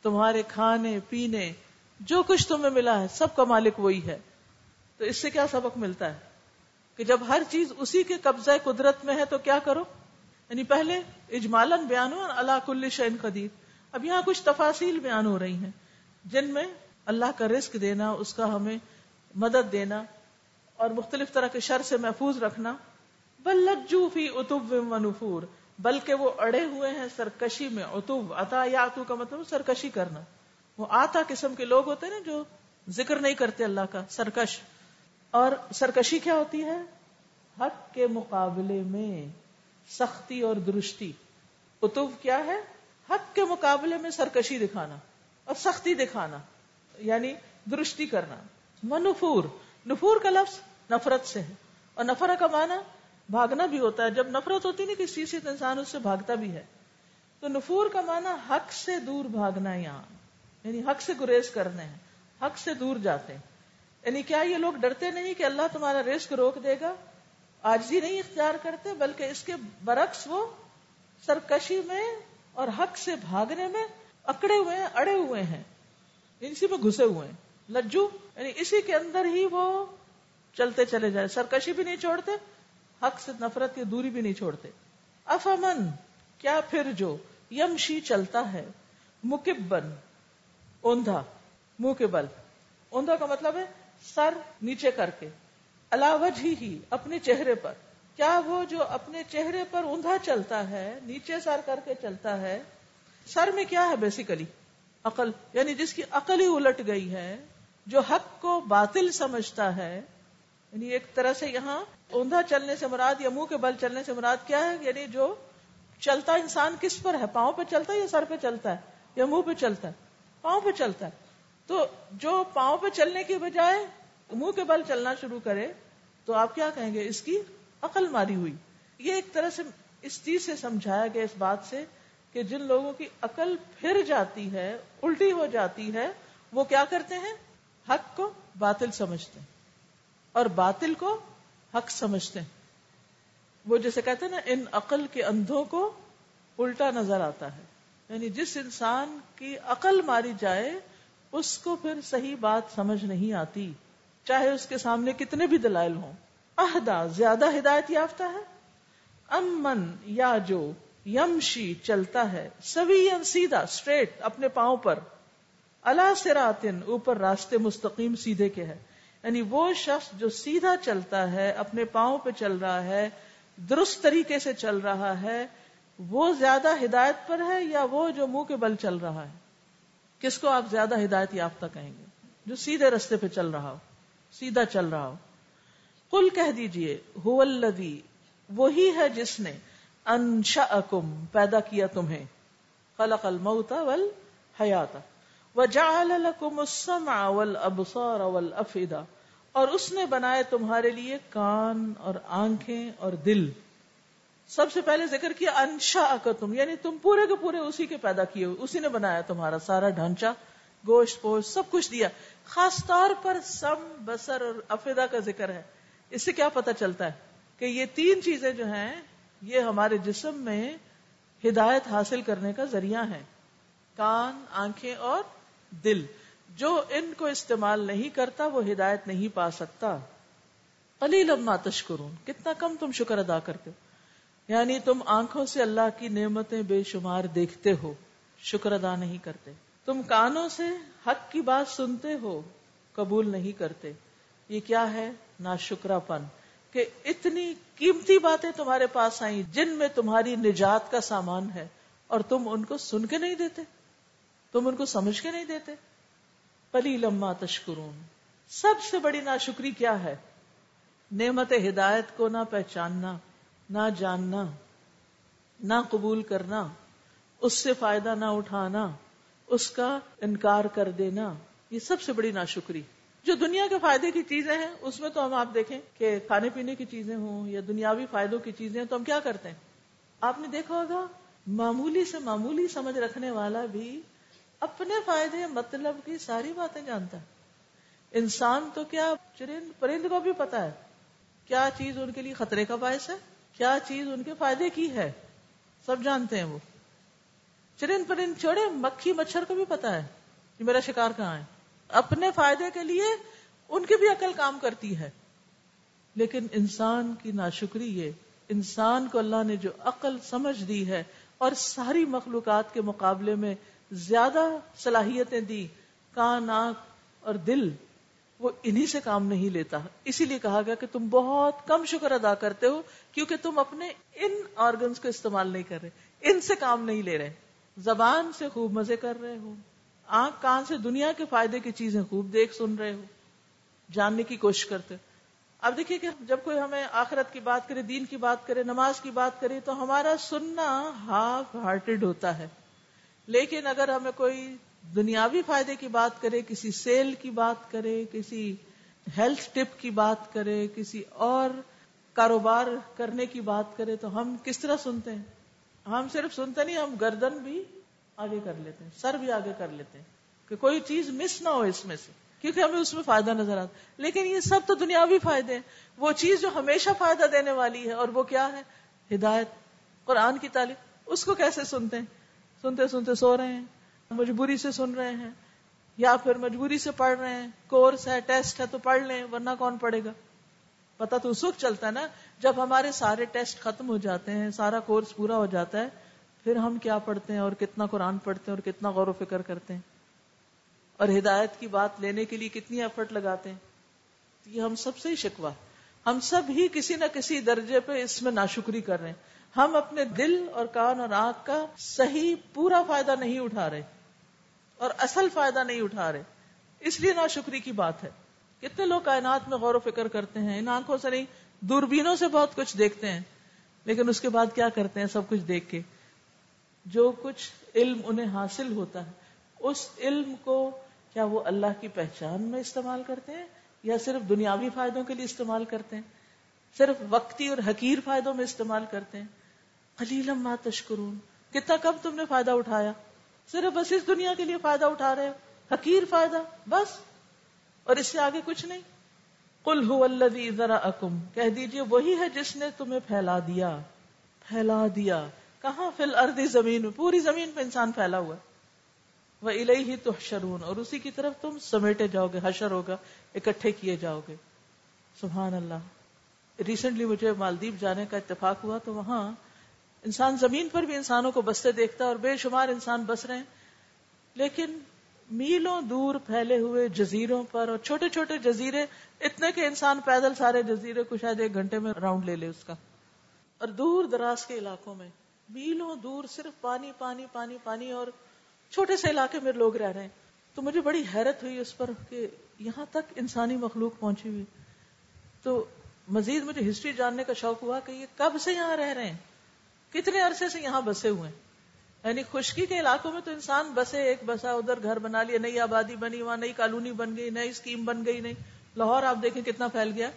تمہارے کھانے، پینے، جو کچھ تمہیں ملا ہے، سب کا مالک وہی ہے۔ تو اس سے کیا سبق ملتا ہے؟ کہ جب ہر چیز اسی کے قبضہ قدرت میں ہے تو کیا کرو؟ یعنی پہلے اجمالن بیان ہو اللہ کل شین قدیر۔ اب یہاں کچھ تفاصیل بیان ہو رہی ہیں جن میں اللہ کا رزق دینا، اس کا ہمیں مدد دینا اور مختلف طرح کے شر سے محفوظ رکھنا۔ بل لجو فی اتب و نفور، بلکہ وہ اڑے ہوئے ہیں سرکشی میں۔ اتب اتا یا اتو کا مطلب سرکشی کرنا۔ وہ آتا قسم کے لوگ ہوتے ہیں نا جو ذکر نہیں کرتے اللہ کا، سرکش۔ اور سرکشی کیا ہوتی ہے؟ حق کے مقابلے میں سختی اور درستی اتب کیا ہے؟ حق کے مقابلے میں سرکشی دکھانا اور سختی دکھانا یعنی درستی کرنا۔ منفور، نفور کا لفظ نفرت سے ہے۔ اور نفرت کا معنی بھاگنا بھی ہوتا ہے۔ جب نفرت ہوتی نہیں، کسی چیز سے انسان اس سے بھاگتا بھی ہے۔ تو نفور کا معنی حق سے دور بھاگنا یہاں۔ یعنی حق سے گریز کرنے ہیں۔ حق سے دور جاتے ہیں۔ یعنی کیا یہ لوگ ڈرتے نہیں کہ اللہ تمہارا رزق روک دے گا؟ آج ہی نہیں اختیار کرتے، بلکہ اس کے برعکس وہ سرکشی میں اور حق سے بھاگنے میں اکڑے ہوئے ہیں، اڑے ہوئے ہیں۔ اسی میں گھسے ہوئے ہیں۔ لجو یعنی اسی کے اندر ہی وہ چلتے چلے جائے۔ سرکشی بھی نہیں چھوڑتے، حق سے نفرت کی دوری بھی نہیں چھوڑتے۔ افامن، کیا پھر جو؟ یمشی چلتا ہے، مکبن، اوندھا منہ کے بل اوندھا کا مطلب ہے سر نیچے کر کے علاوج ہی، اپنے چہرے پر۔ کیا وہ جو اپنے چہرے پر اوندا چلتا ہے، نیچے سر کر کے چلتا ہے، سر میں کیا ہے بیسیکلی عقل یعنی جس کی عقل ہی الٹ گئی ہے، جو حق کو باطل سمجھتا ہے یعنی ایک طرح سے یہاں اوندا چلنے سے مراد یا منہ کے بل چلنے سے مراد کیا ہے؟ یعنی جو چلتا انسان کس پر ہے؟ پاؤں پہ چلتا ہے یا سر پہ چلتا ہے؟ یا منہ پہ چلتا ہے؟ پاؤں پہ چلتا ہے۔ تو جو پاؤں پہ چلنے کی بجائے منہ کے بل چلنا شروع کرے، تو آپ کیا کہیں گے؟ اس کی عقل ماری ہوئی۔ یہ ایک طرح سے اس چیز سے سمجھایا گیا، اس بات سے کہ جن لوگوں کی عقل پھر جاتی ہے، الٹی ہو جاتی ہے، وہ کیا کرتے ہیں؟ حق کو باطل سمجھتے ہیں۔ اور باطل کو حق سمجھتے ہیں۔ وہ جیسے کہتے ہیں نا، ان عقل کے اندھوں کو الٹا نظر آتا ہے۔ یعنی جس انسان کی عقل ماری جائے، اس کو پھر صحیح بات سمجھ نہیں آتی، چاہے اس کے سامنے کتنے بھی دلائل ہوں۔ عہدہ زیادہ ہدایت یافتہ ہے؟ امن یا جو یمشی چلتا ہے سوی سیدھا اسٹریٹ اپنے پاؤں پر۔ اللہ سراتن اوپر راستے مستقیم سیدھے کے ہے۔ یعنی وہ شخص جو سیدھا چلتا ہے، اپنے پاؤں پہ چل رہا ہے، درست طریقے سے چل رہا ہے، وہ زیادہ ہدایت پر ہے یا وہ جو منہ کے بل چل رہا ہے؟ کس کو آپ زیادہ ہدایت یافتہ کہیں گے؟ جو سیدھے رستے پہ چل رہا ہو، سیدھا چل رہا ہو۔ کل کہہ دیجیے وہی ہے جس نے انشا پیدا کیا تمہیں۔ خلق الموت والحیات۔ وجعل لكم السمع والابصار والافئدہ۔ اور اس نے بنائے تمہارے لیے کان اور آنکھیں اور دل۔ سب سے پہلے ذکر کیا انشا تم یعنی تم پورے کے پورے اسی کے پیدا کیے اسی نے بنایا تمہارا سارا ڈھانچہ، گوشت پوشت سب کچھ دیا۔ خاص طور پر سم بسر اور افیدا کا ذکر ہے۔ اس سے کیا پتا چلتا ہے کہ یہ تین چیزیں جو ہیں، یہ ہمارے جسم میں ہدایت حاصل کرنے کا ذریعہ ہے کان، آنکھیں اور دل۔ جو ان کو استعمال نہیں کرتا، وہ ہدایت نہیں پا سکتا۔ علی لما تشکرون۔ کتنا کم تم شکر ادا کرتے ہو۔ یعنی تم آنکھوں سے اللہ کی نعمتیں بے شمار دیکھتے ہو، شکر ادا نہیں کرتے۔ تم کانوں سے حق کی بات سنتے ہو، قبول نہیں کرتے۔ یہ کیا ہے؟ نا شکرا پن کہ اتنی قیمتی باتیں تمہارے پاس آئیں جن میں تمہاری نجات کا سامان ہے اور تم ان کو سن کے نہیں دیتے تم ان کو سمجھ کے نہیں دیتے پلی لما تشکرون سب سے بڑی ناشکری کیا ہے نعمت ہدایت کو نہ پہچاننا نہ جاننا نہ قبول کرنا اس سے فائدہ نہ اٹھانا اس کا انکار کر دینا یہ سب سے بڑی ناشکری جو دنیا کے فائدے کی چیزیں ہیں، اس میں تو ہم آپ دیکھیں کہ کھانے پینے کی چیزیں ہوں یا دنیاوی فائدوں کی چیزیں تو ہم کیا کرتے ہیں؟ آپ نے دیکھا ہوگا، معمولی سے معمولی سمجھ رکھنے والا بھی اپنے فائدے مطلب کی ساری باتیں جانتا ہے۔ انسان تو کیا چرند، پرند کو بھی پتا ہے کیا چیز ان کے لیے خطرے کا باعث ہے، کیا چیز ان کے فائدے کی ہے۔ سب جانتے ہیں وہ۔ چرند پرند چھوڑے، مکھی مچھر کو بھی پتا ہے کہ میرا شکار کہاں ہے۔ اپنے فائدے کے لیے ان کی بھی عقل کام کرتی ہے۔ لیکن انسان کی ناشکری یہ، انسان کو اللہ نے جو عقل سمجھ دی ہے اور ساری مخلوقات کے مقابلے میں زیادہ صلاحیتیں دی، کان، آنکھ اور دل، وہ انہی سے کام نہیں لیتا۔ اسی لیے کہا گیا کہ تم بہت کم شکر ادا کرتے ہو کیونکہ تم اپنے ان آرگنس کو استعمال نہیں کر رہے، ان سے کام نہیں لے رہے۔ زبان سے خوب مزے کر رہے ہو۔ آنکھ کان سے دنیا کے فائدے کی چیزیں خوب دیکھ سن رہے ہو، جاننے کی کوشش کرتے۔ اب دیکھیے کہ جب کوئی ہمیں آخرت کی بات کرے، دین کی بات کرے، نماز کی بات کرے، تو ہمارا سننا ہاف ہارٹیڈ ہوتا ہے۔ لیکن اگر ہمیں کوئی دنیاوی فائدے کی بات کرے، کسی سیل کی بات کرے، کسی ہیلتھ ٹپ کی بات کرے، کسی اور کاروبار کرنے کی بات کرے، تو ہم کس طرح سنتے ہیں؟ ہم صرف سنتے نہیں، ہم گردن بھی آگے کر لیتے ہیں، سر بھی آگے کر لیتے ہیں کہ کوئی چیز مس نہ ہو اس میں سے، کیونکہ ہمیں اس میں فائدہ نظر آتا لیکن یہ سب تو دنیاوی فائدے ہیں۔ وہ چیز جو ہمیشہ فائدہ دینے والی ہے اور وہ کیا ہے؟ ہدایت۔ قرآن کی تعلیم۔ اس کو کیسے سنتے ہیں؟ سنتے سنتے سو رہے ہیں، مجبوری سے سن رہے ہیں، یا پھر مجبوری سے پڑھ رہے ہیں۔ کورس ہے، ٹیسٹ ہے، تو پڑھ لیں، ورنہ کون پڑھے گا؟ پتا تو اس وقت چلتا ہے نا، جب ہمارے سارے ٹیسٹ ختم ہو جاتے ہیں، سارا کورس پورا ہو جاتا ہے پھر ہم کیا پڑھتے ہیں اور کتنا قرآن پڑھتے ہیں اور کتنا غور و فکر کرتے ہیں؟ اور ہدایت کی بات لینے کے لیے کتنی ایفرٹ لگاتے ہیں؟ یہ ہم سب سے ہی شکوا ہم سب ہی کسی نہ کسی درجے پہ اس میں ناشکری کر رہے ہیں۔ ہم اپنے دل اور کان اور آنکھ کا صحیح پورا فائدہ نہیں اٹھا رہے اور اصل فائدہ نہیں اٹھا رہے۔ اس لیے ناشکری کی بات ہے۔ کتنے لوگ کائنات میں غور و فکر کرتے ہیں، ان آنکھوں سے نہیں، دوربینوں سے بہت کچھ دیکھتے ہیں۔ لیکن اس کے بعد کیا کرتے ہیں؟ سب کچھ دیکھ کے۔ جو کچھ علم انہیں حاصل ہوتا ہے، اس علم کو کیا وہ اللہ کی پہچان میں استعمال کرتے ہیں یا صرف دنیاوی فائدوں کے لیے استعمال کرتے ہیں؟ صرف وقتی اور حقیر فائدوں میں استعمال کرتے ہیں؟ خلیلم ما تشکرون، کتنا کب تم نے فائدہ اٹھایا؟ صرف بس اس دنیا کے لیے فائدہ اٹھا رہے حقیر فائدہ، بس۔ اور اس سے آگے کچھ نہیں؟ کل ہو اللہ ذرا اکم کہہ دیجیے وہی ہے جس نے تمہیں پھیلا دیا پھیلا دیا۔ کہاں فل اردی زمین میں؟ پوری زمین پہ انسان پھیلا ہوا وہ الہی ہی تو شرون اور اسی کی طرف تم سمیٹے جاؤ گے، حشر ہوگا، اکٹھے کیے جاؤ گے۔ سبحان اللہ۔ ریسنٹلی مجھے مالدیپ جانے کا اتفاق ہوا تو وہاں انسان زمین پر بھی انسانوں کو بستے دیکھتا اور بے شمار انسان بس رہے ہیں۔ لیکن میلوں دور پھیلے ہوئے جزیروں پر اور چھوٹے چھوٹے جزیرے، اتنے کہ انسان پیدل سارے جزیرے کو شاید ایک گھنٹے میں راؤنڈ لے لے اس کا۔ اور دور دراز کے علاقوں میں میلوں دور صرف پانی پانی پانی پانی اور چھوٹے سے علاقے میں لوگ رہ رہے ہیں۔ تو مجھے بڑی حیرت ہوئی اس پر کہ یہاں تک انسانی مخلوق پہنچی ہوئی۔ تو مزید مجھے ہسٹری جاننے کا شوق ہوا کہ یہ کب سے یہاں رہ رہے ہیں؟ کتنے عرصے سے یہاں بسے ہوئے ہیں؟ یعنی خشکی کے علاقوں میں تو انسان بسے، ایک بسا، ادھر گھر بنا لیا نئی آبادی بنی، وہاں نئی کالونی بن گئی، نئی اسکیم بن گئی، نئی۔ لاہور آپ دیکھیں کتنا پھیل گیا۔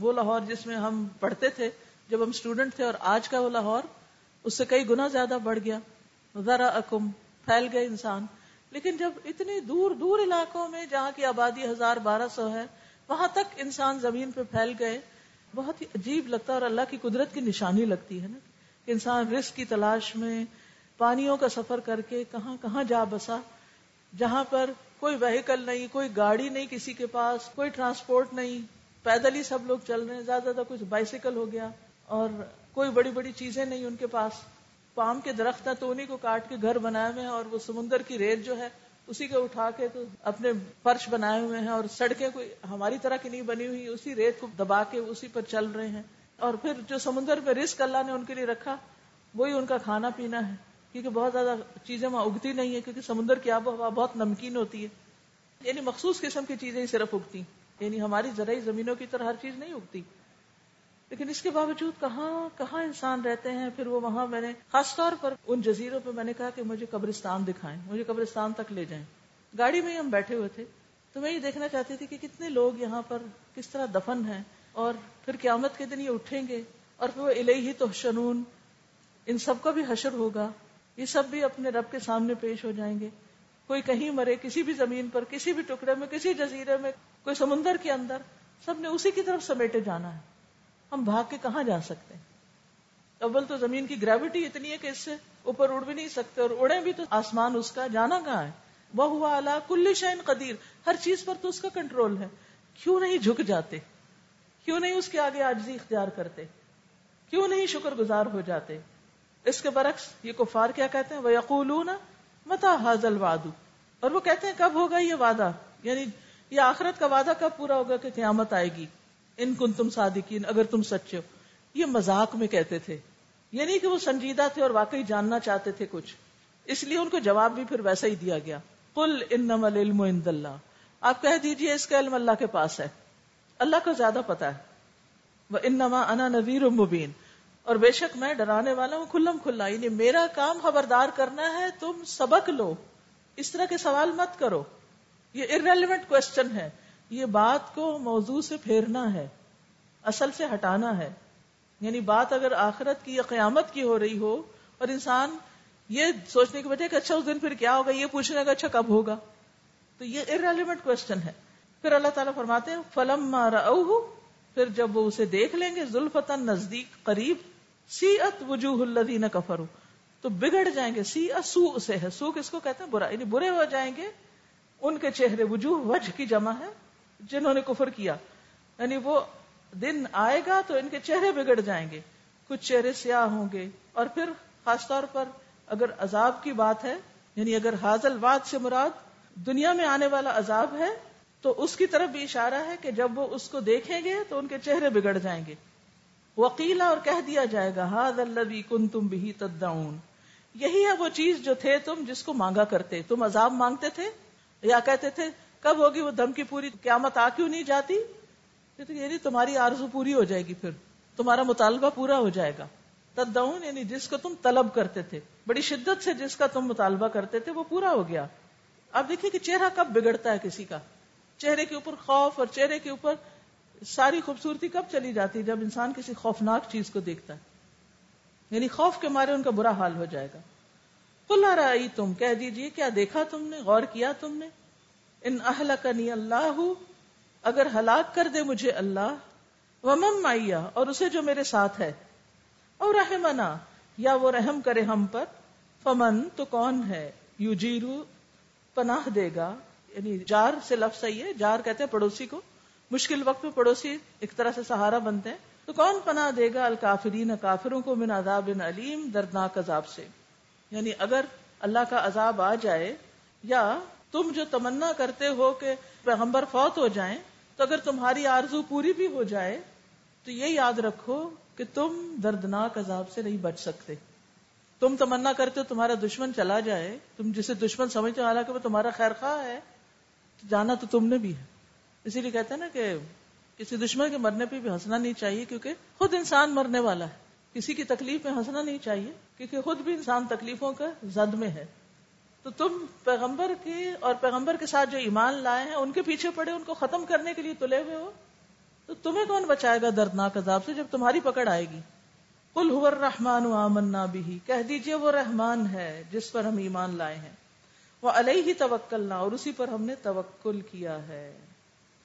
وہ لاہور جس میں ہم پڑھتے تھے، جب ہم اسٹوڈنٹ تھے اور آج کا وہ لاہور اس سے کئی گنا زیادہ بڑھ گیا۔ ذرا اکم پھیل گئے انسان۔ لیکن جب اتنے دور دور علاقوں میں جہاں کی آبادی ہزار بارہ سو ہے، وہاں تک انسان زمین پہ پھیل گئے، بہت ہی عجیب لگتا ہے اور اللہ کی قدرت کی نشانی لگتی ہے نا۔ کہ انسان رسک کی تلاش میں پانیوں کا سفر کر کے کہاں کہاں جا بسا۔ جہاں پر کوئی وہیکل نہیں، کوئی گاڑی نہیں کسی کے پاس، کوئی ٹرانسپورٹ نہیں۔ پیدل ہی سب لوگ چل رہے ہیں، زیادہ زیادہ کچھ بائسیکل ہو گیا۔ اور کوئی بڑی بڑی چیزیں نہیں ان کے پاس۔ پام کے درخت ہیں تو انہیں کو کاٹ کے گھر بنائے ہوئے ہیں اور وہ سمندر کی ریت جو ہے اسی کو اٹھا کے تو اپنے فرش بنائے ہوئے ہیں اور سڑکیں کوئی ہماری طرح کی نہیں بنی ہوئی، اسی ریت کو دبا کے اسی پر چل رہے ہیں۔ اور پھر جو سمندر میں رسک اللہ نے ان کے لیے رکھا، وہی ان کا کھانا پینا ہے۔ کیونکہ بہت زیادہ چیزیں وہاں اگتی نہیں ہے کیونکہ سمندر کی آب و ہوا بہت نمکین ہوتی ہے۔ یعنی مخصوص قسم کی چیزیں ہی صرف اگتی۔ یعنی ہماری زرعی زمینوں کی طرح ہر چیز نہیں اگتی۔ لیکن اس کے باوجود کہاں کہاں انسان رہتے ہیں؟ پھر وہ وہاں میں نے خاص طور پر ان جزیروں پہ میں نے کہا کہ مجھے قبرستان دکھائیں، مجھے قبرستان تک لے جائیں۔ گاڑی میں ہی ہم بیٹھے ہوئے تھے، تو میں یہ دیکھنا چاہتی تھی کہ کتنے لوگ یہاں پر کس طرح دفن ہیں اور پھر قیامت کے دن یہ اٹھیں گے اور پھر وہ الہی تو شنون ان سب کا بھی حشر ہوگا، یہ سب بھی اپنے رب کے سامنے پیش ہو جائیں گے۔ کوئی کہیں مرے، کسی بھی زمین پر، کسی بھی ٹکڑے میں، کسی جزیرے میں، کوئی سمندر کے اندر، سب نے اسی کی طرف سمیٹے جانا ہے۔ ہم بھاگ کے کہاں جا سکتے ہیں؟ اول تو زمین کی گریوٹی اتنی ہے کہ اس سے اوپر اڑ بھی نہیں سکتے اور اڑے بھی تو آسمان اس کا جانا کہاں ہے؟ وہ ہوا اللہ کل شائن قدیر۔ ہر چیز پر تو اس کا کنٹرول ہے۔ کیوں نہیں جھک جاتے؟ کیوں نہیں اس کے آگے آجزی اختیار کرتے؟ کیوں نہیں شکر گزار ہو جاتے؟ اس کے برعکس یہ کفار کیا کہتے ہیں؟ وہ یقول متا حاضل وادو اور وہ کہتے ہیں، کب ہوگا یہ وعدہ؟ یعنی یہ آخرت کا وعدہ کب پورا ہوگا کہ قیامت آئے گی؟ ان کن تم صادقین، اگر تم سچے ہو۔ یہ مذاق میں کہتے تھے۔ یعنی کہ وہ سنجیدہ تھے اور واقعی جاننا چاہتے تھے کچھ۔ اس لیے ان کو جواب بھی پھر ویسا ہی دیا گیا۔ کل ان اللہ۔ آپ کہہ دیجیے، اس کا علم اللہ کے پاس ہے۔ اللہ کو زیادہ پتا ہے۔ وہ انما انا نذیر مبین۔ اور بے شک میں ڈرانے والا ہوں، کھلم کھلا یعنی میرا کام خبردار کرنا ہے، تم سبق لو۔ اس طرح کے سوال مت کرو۔ یہ ارریلیونٹ کوشچن ہے۔ یہ بات کو موضوع سے پھیرنا ہے، اصل سے ہٹانا ہے۔ یعنی بات اگر آخرت کی یا قیامت کی ہو رہی ہو اور انسان یہ سوچنے کی وجہ کہ اچھا اس دن پھر کیا ہوگا، یہ پوچھنے کا اچھا کب ہوگا؟ تو یہ ارریلیونٹ کوشچن ہے۔ پھر اللہ تعالیٰ فرماتے ہیں فلم مارا پھر جب وہ اسے دیکھ لیں گے ظلفتن نزدیک قریب سی ات وجوہ الذین کفروا تو بگڑ جائیں گے سی سو سے ہے۔ سو کس کو کہتے ہیں؟ برا یعنی برے ہو جائیں گے، ان کے چہرے وجوہ، وجہ کی جمع ہے۔ جنہوں نے کفر کیا۔ یعنی وہ دن آئے گا تو ان کے چہرے بگڑ جائیں گے۔ کچھ چہرے سیاہ ہوں گے۔ اور پھر خاص طور پر اگر عذاب کی بات ہے یعنی اگر حاضل واد سے مراد دنیا میں آنے والا عذاب ہے، تو اس کی طرف بھی اشارہ ہے کہ جب وہ اس کو دیکھیں گے تو ان کے چہرے بگڑ جائیں گے۔ وکیلا اور کہہ دیا جائے گا ہاد اللہ کن تم بھی تداؤن یہی ہے وہ چیز جو تھے تم جس کو مانگا کرتے۔ تم عذاب مانگتے تھے یا کہتے تھے کب ہوگی وہ دھمکی پوری قیامت آ کیوں نہیں جاتی؟ یعنی تمہاری آرزو پوری ہو جائے گی پھر۔ تمہارا مطالبہ پورا ہو جائے گا۔ تداؤن یعنی جس کو تم طلب کرتے تھے۔ بڑی شدت سے جس کا تم مطالبہ کرتے تھے وہ پورا ہو گیا۔ اب دیکھیے کہ چہرہ کب بگڑتا ہے کسی کا۔ چہرے کے اوپر خوف اور چہرے کے اوپر ساری خوبصورتی کب چلی جاتی جب انسان کسی خوفناک چیز کو دیکھتا ہے۔ یعنی خوف کے مارے ان کا برا حال ہو جائے گا۔ کلا رائی تم کہہ دیجیے، کیا دیکھا تم نے؟ غور کیا تم نے؟ ان اہلکنی اللہ، اگر ہلاک کر دے مجھے اللہ ومم مائیا اور اسے جو میرے ساتھ ہے اور رحمنا، یا وہ رحم کرے ہم پر، فمن، تو کون ہے؟ یو جیرو پناہ دے گا یعنی جار سے لفظ صحیح ہے جار کہتے ہیں پڑوسی کو، مشکل وقت میں پڑوسی ایک طرح سے سہارا بنتے ہیں، تو کون پناہ دے گا؟ الکافرین، کافروں کو من عذاب علیم، دردناک عذاب سے۔ یعنی اگر اللہ کا عذاب آ جائے، یا تم جو تمنا کرتے ہو کہ پیغمبر فوت ہو جائیں، تو اگر تمہاری آرزو پوری بھی ہو جائے، تو یہ یاد رکھو کہ تم دردناک عذاب سے نہیں بچ سکتے۔ تم تمنا کرتے ہو، تمہارا دشمن چلا جائے، تم جسے دشمن سمجھتے ہو، حالانکہ وہ تمہارا خیر خواہ ہے، تو جانا تو تم نے بھی ہے۔ اسی لیے کہتے ہیں نا کہ کسی دشمن کے مرنے پہ بھی ہنسنا نہیں چاہیے، کیونکہ خود انسان مرنے والا ہے۔ کسی کی تکلیف میں ہنسنا نہیں چاہیے، کیونکہ خود بھی انسان تکلیفوں کا زد میں ہے۔ تو تم پیغمبر کے اور پیغمبر کے ساتھ جو ایمان لائے ہیں، ان کے پیچھے پڑے، ان کو ختم کرنے کے لیے تلے ہوئے ہو، تو تمہیں کون بچائے گا دردناک عذاب سے جب تمہاری پکڑ آئے گی؟ کل رحمان آمنا بھی کہہ دیجیے وہ رحمان ہے جس پر ہم ایمان لائے ہیں۔ وہ علیہ ہی توکل اور اسی پر ہم نے توکل کیا ہے۔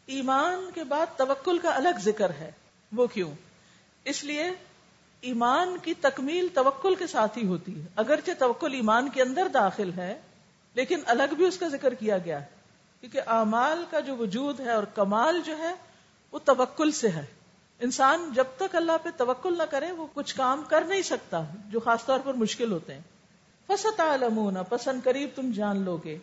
ایمان کے بعد توکل کا الگ ذکر ہے۔ وہ کیوں؟ اس لیے ایمان کی تکمیل توکل کے ساتھ ہی ہوتی ہے۔ اگرچہ توکل ایمان کے اندر داخل ہے لیکن الگ بھی اس کا ذکر کیا گیا کیونکہ اعمال کا جو وجود ہے اور کمال جو ہے، وہ توکل سے ہے۔ انسان جب تک اللہ پہ توکل نہ کرے، وہ کچھ کام کر نہیں سکتا، جو خاص طور پر مشکل ہوتے ہیں۔ فسط عالمون پسند قریب تم جان لو گے۔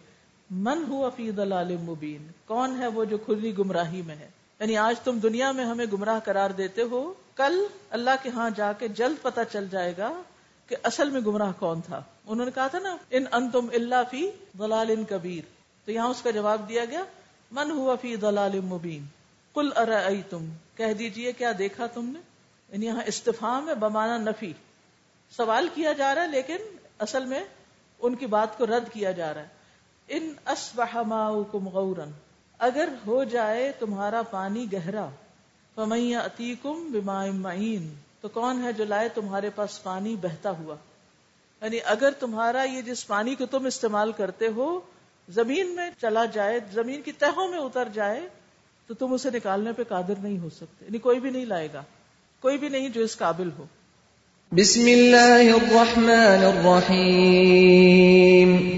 من ہوا فی دلال مبین؟ کون ہے وہ جو کھلی گمراہی میں ہے؟ یعنی آج تم دنیا میں ہمیں گمراہ قرار دیتے ہو، کل اللہ کے ہاں جا کے جلد پتا چل جائے گا۔ کہ اصل میں گمراہ کون تھا؟ انہوں نے کہا تھا نا، ان ان تم اللہ فی دلال کبیر۔ تو یہاں اس کا جواب دیا گیا، من ہوا فی دلال مبین۔ کل ار تم کہہ دیجیے کیا دیکھا تم نے؟ یعنی یہاں استفام ہے بمانا نفی۔ سوال کیا جا رہا ہے، لیکن اصل میں ان کی بات کو رد کیا جا رہا ہے۔ ان اسبحماؤکم غورن۔ اگر ہو جائے تمہارا پانی گہرا فمیا اتیکم بماء معین۔ تو کون ہے جو لائے تمہارے پاس پانی بہتا ہوا؟ یعنی اگر تمہارا یہ جس پانی کو تم استعمال کرتے ہو زمین میں چلا جائے، زمین کی تہوں میں اتر جائے، تو تم اسے نکالنے پہ قادر نہیں ہو سکتے۔ یعنی کوئی بھی نہیں لائے گا۔ کوئی بھی نہیں جو اس قابل ہو۔ بسم الله الرحمن الرحيم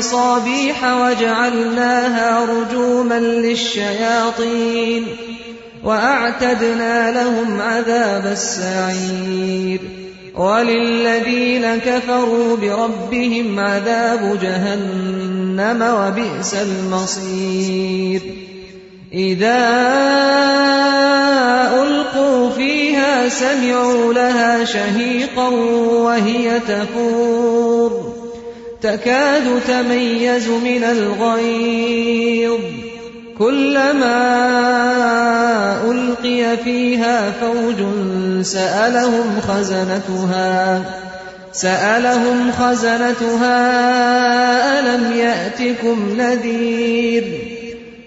الدُّنْيَا بِمَصَابِيحَ وَجَعَلْنَاهَا رُجُومًا لِلشَّيَاطِينِ وَأَعْتَدْنَا لَهُمْ عَذَابَ السَّعِيرِ وَلِلَّذِينَ كَفَرُوا بِرَبِّهِمْ عَذَابُ جَهَنَّمَ وَبِئْسَ الْمَصِيرُ إِذَا أُلْقُوا فِيهَا سَمِعُوا لَهَا شَهِيقًا وَهِيَ تكاد تميز من الغيظ. كلما ألقي فيها فوج سألهم خزنتها. سألهم خزنتها، ألم يأتكم نذير؟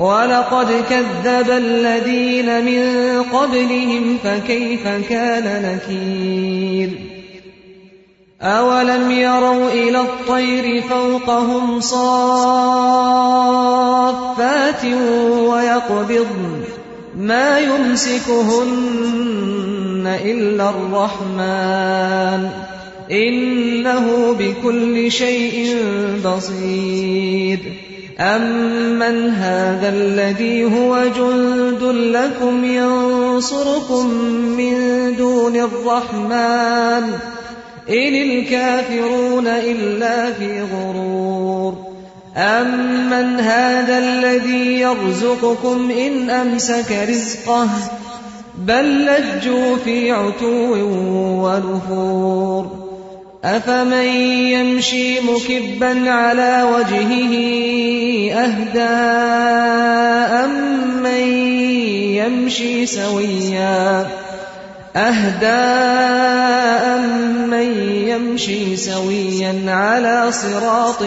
ولقد كذب الذين من قبلهم فكيف كان نكير أولم يروا إلى الطير فوقهم صافات ويقبضن ما يمسكهن إلا الرحمن إنه بكل شيء بصير أمن هذا الذي هو جند لكم ينصركم من دون الرحمن إن الكافرون إلا في غرور أمن هذا الذي يرزقكم إن أمسك رزقه بل لجوا في عتو ونفور أفمن يمشي مكبا على وجهه أهدى أمن يمشي سويا أهدى أمن يمشي سويا على صراط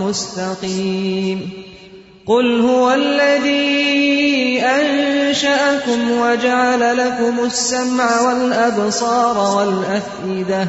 مستقيم قل هو الذي أنشأكم وجعل لكم السمع والأبصار والأفئدة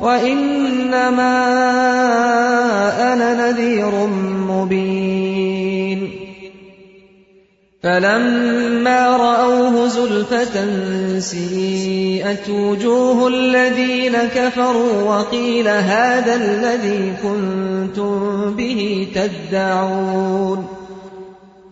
وإنما أنا نذير مبين فلما رأوه زلفة سيئت وجوه الذين كفروا وقيل هذا الذي كنتم به تدعون